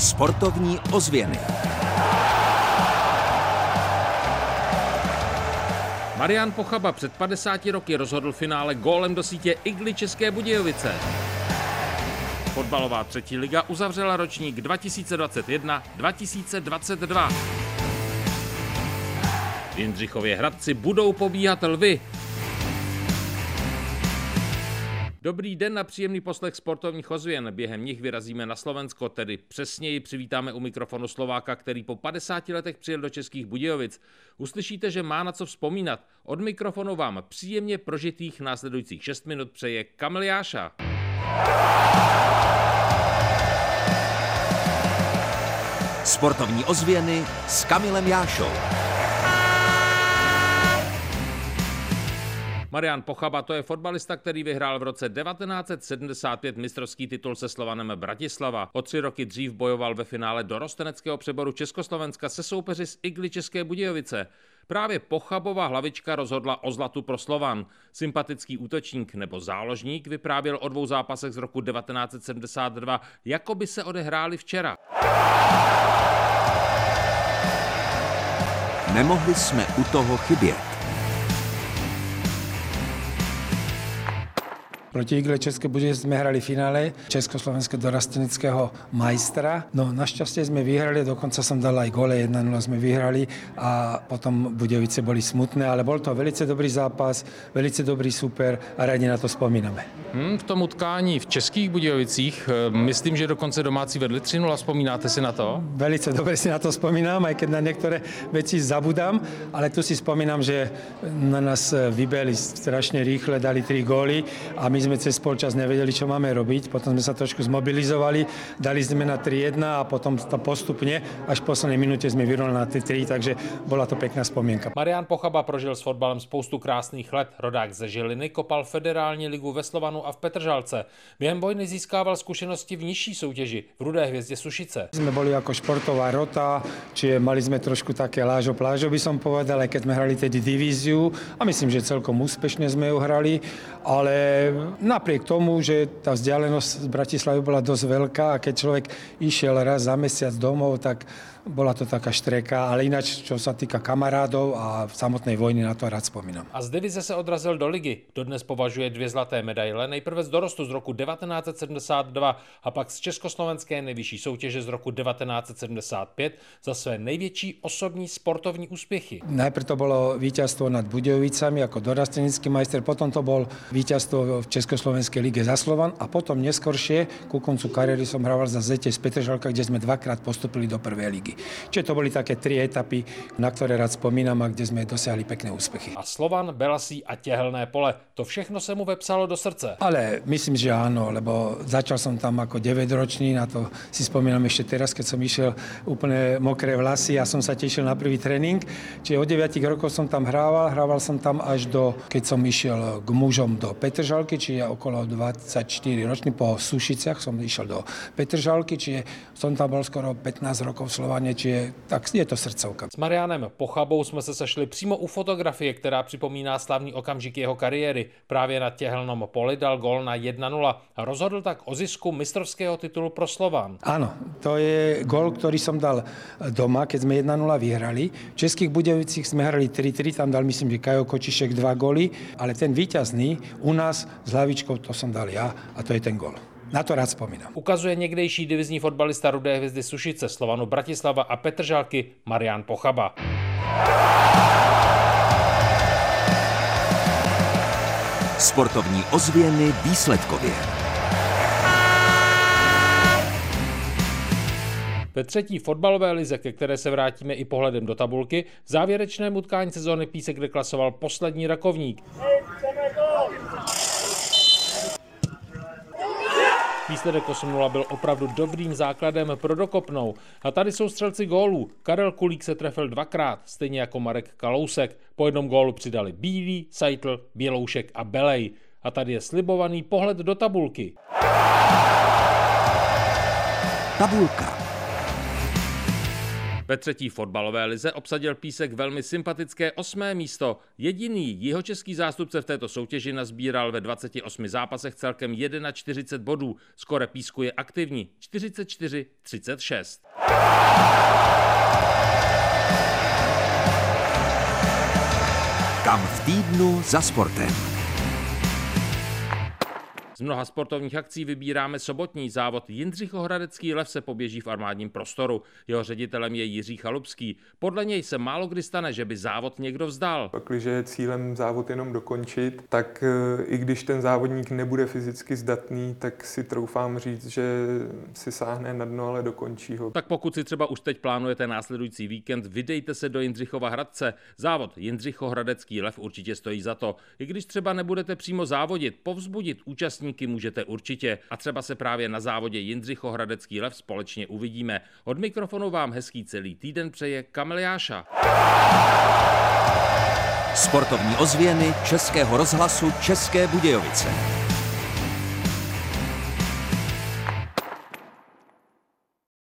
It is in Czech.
Sportovní ozvěny. Marian Pochaba před 50 roky rozhodl finále gólem do sítě Igly České Budějovice. Fotbalová třetí liga uzavřela ročník 2021-2022. V Jindřichově Hradci budou pobíhat lvy. Dobrý den na příjemný poslech sportovních ozvěn. Během nich vyrazíme na Slovensko, tedy přesněji přivítáme u mikrofonu Slováka, který po 50 letech přijel do Českých Budějovic. Uslyšíte, že má na co vzpomínat. Od mikrofonu vám příjemně prožitých následujících 6 minut přeje Kamil Jáša. Sportovní ozvěny s Kamilem Jášou. Marian Pochaba to je fotbalista, který vyhrál v roce 1975 mistrovský titul se Slovanem Bratislava. O tři roky dřív bojoval ve finále dorosteneckého přeboru Československa se soupeři z Igly České Budějovice. Právě Pochabová hlavička rozhodla o zlatu pro Slovan. Sympatický útočník nebo záložník vyprávěl o dvou zápasech z roku 1972, jako by se odehráli včera. Nemohli jsme u toho chybět. Proti Igle České Budějovice jsme hrali finále Československého dorastenického majstra. No našťastie jsme vyhrali, dokonce jsem dal aj gole, 1-0 jsme vyhrali a potom Budějovice byly smutné, ale byl to velice dobrý zápas, velice dobrý super a rádi na to vzpomínáme. Hmm, v tom utkání v Českých Budějovicích, eh, myslím, že dokonce domácí vedli 3-0, vzpomínáte si na to? Velice dobře si na to vzpomínám, aj keď na některé věci zabudám, ale tu si vzpomínám, že na nás vybeli strašně rychle, dali tři góly a my jsme cez polčas nevedeli, čo máme robiť. Potom sme sa trošku zmobilizovali, dali sme na 3-1 a potom to postupne až v poslednej minúte sme vyrovnali na 3 takže bola to pekná spomienka. Marian Pochaba prožil s fotbalem spoustu krásných let. Rodák ze Žiliny kopal federální ligu ve Slovanu a v Petržalce. Během vojny získával zkušenosti v nižší soutěži v Rudé hvězdě Sušice. Jsme boli jako športová rota, čiže mali sme trošku také lážo plážo, by som povedal, keď sme hrali tedy divíziu a myslím, že celkom úspešne sme ju hrali, ale napriek tomu, že tá vzdialenosť z Bratislavy bola dosť veľká a keď človek išiel raz za mesiac domov, tak bola to taká štreka, ale ináč, čo sa týka kamarádov a samotnej vojny, na to rád spomínam. A z divize se odrazil do ligy. Dodnes považuje dvě zlaté medaile, nejprve z dorostu z roku 1972 a pak z československé nejvyšší soutěže z roku 1975 za své největší osobní sportovní úspěchy. Najprv to bolo víťazstvo nad Budejovicami ako dorastenický majster, potom to bol víťazstvo v Československej lige za Slovan a potom neskoršie, ku koncu kariéry som hrával za ZT z Petržalka, kde sme dvakrát postupili do prvej ligy. Čiže to boli také tri etapy, na ktoré rád spomínam a kde sme dosiahli pekné úspechy. A Slovan, Belasí a Těhelné pole, to všechno se mu vepsalo do srdce. Ale myslím, že áno, lebo začal som tam ako 9-ročný, na to si spomínam ešte teraz, keď som išiel úplne mokré vlasy a som sa tešil na prvý tréning. Čiže od 9 rokov som tam hrával, hrával som tam až do, keď som išiel k mužom do Petržalky, čiže okolo 24 ročný, po Sušiciach som išiel do Petržalky, čiže som tam bol skoro 15 rokov v Slovani schválně, či tak je to srdcovka. S Marianem Pochabou jsme se sešli přímo u fotografie, která připomíná slavný okamžik jeho kariéry. Právě na těhelnom poli dal gol na 1-0 a rozhodl tak o zisku mistrovského titulu pro Slovan. Ano, to je gol, který jsem dal doma, keď jsme 1-0 vyhrali. V Českých Budějovicích jsme hrali 3-3, tam dal myslím, že Kajo Kočišek dva goly, ale ten víťazný u nás s hlavičkou to jsem dal já a to je ten gol. Na to rád vzpomínám. Ukazuje někdejší divizní fotbalista Rudé hvězdy Sušice, Slovanu Bratislava a Petržálky Marian Pochaba. Sportovní ozvěny výsledkově. Ve třetí fotbalové lize, ke které se vrátíme i pohledem do tabulky, v závěrečném utkání sezóny Písek deklasoval poslední rakovník. Výsledek 8-0 byl opravdu dobrým základem pro dokopnou. A tady jsou střelci gólů. Karel Kulík se trefil dvakrát, stejně jako Marek Kalousek. Po jednom gólu přidali Bílý, Seitl, Běloušek a Belej. A tady je slibovaný pohled do tabulky. Tabulka. Ve třetí fotbalové lize obsadil Písek velmi sympatické osmé místo. Jediný jihočeský zástupce v této soutěži nazbíral ve 28 zápasech celkem 41 bodů. Skore Písku je aktivní 44-36. Kam v týdnu za sportem. Z mnoha sportovních akcí vybíráme sobotní závod. Jindřichohradecký lev se poběží v armádním prostoru. Jeho ředitelem je Jiří Chalupský. Podle něj se málo kdy stane, že by závod někdo vzdal. Když je cílem závod jenom dokončit, tak eh, i když ten závodník nebude fyzicky zdatný, tak si troufám říct, že si sáhne na dno, ale dokončí ho. Tak pokud si třeba už teď plánujete následující víkend, vydejte se do Jindřichova Hradce. Závod Jindřichohradecký lev určitě stojí za to. I když třeba nebudete přímo závodit, povzbudit účastní účastníky můžete určitě a třeba se právě na závodě Jindřicho Hradecký lev společně uvidíme. Od mikrofonu vám hezký celý týden přeje Kameliáša. Sportovní ozvěny Českého rozhlasu České Budějovice.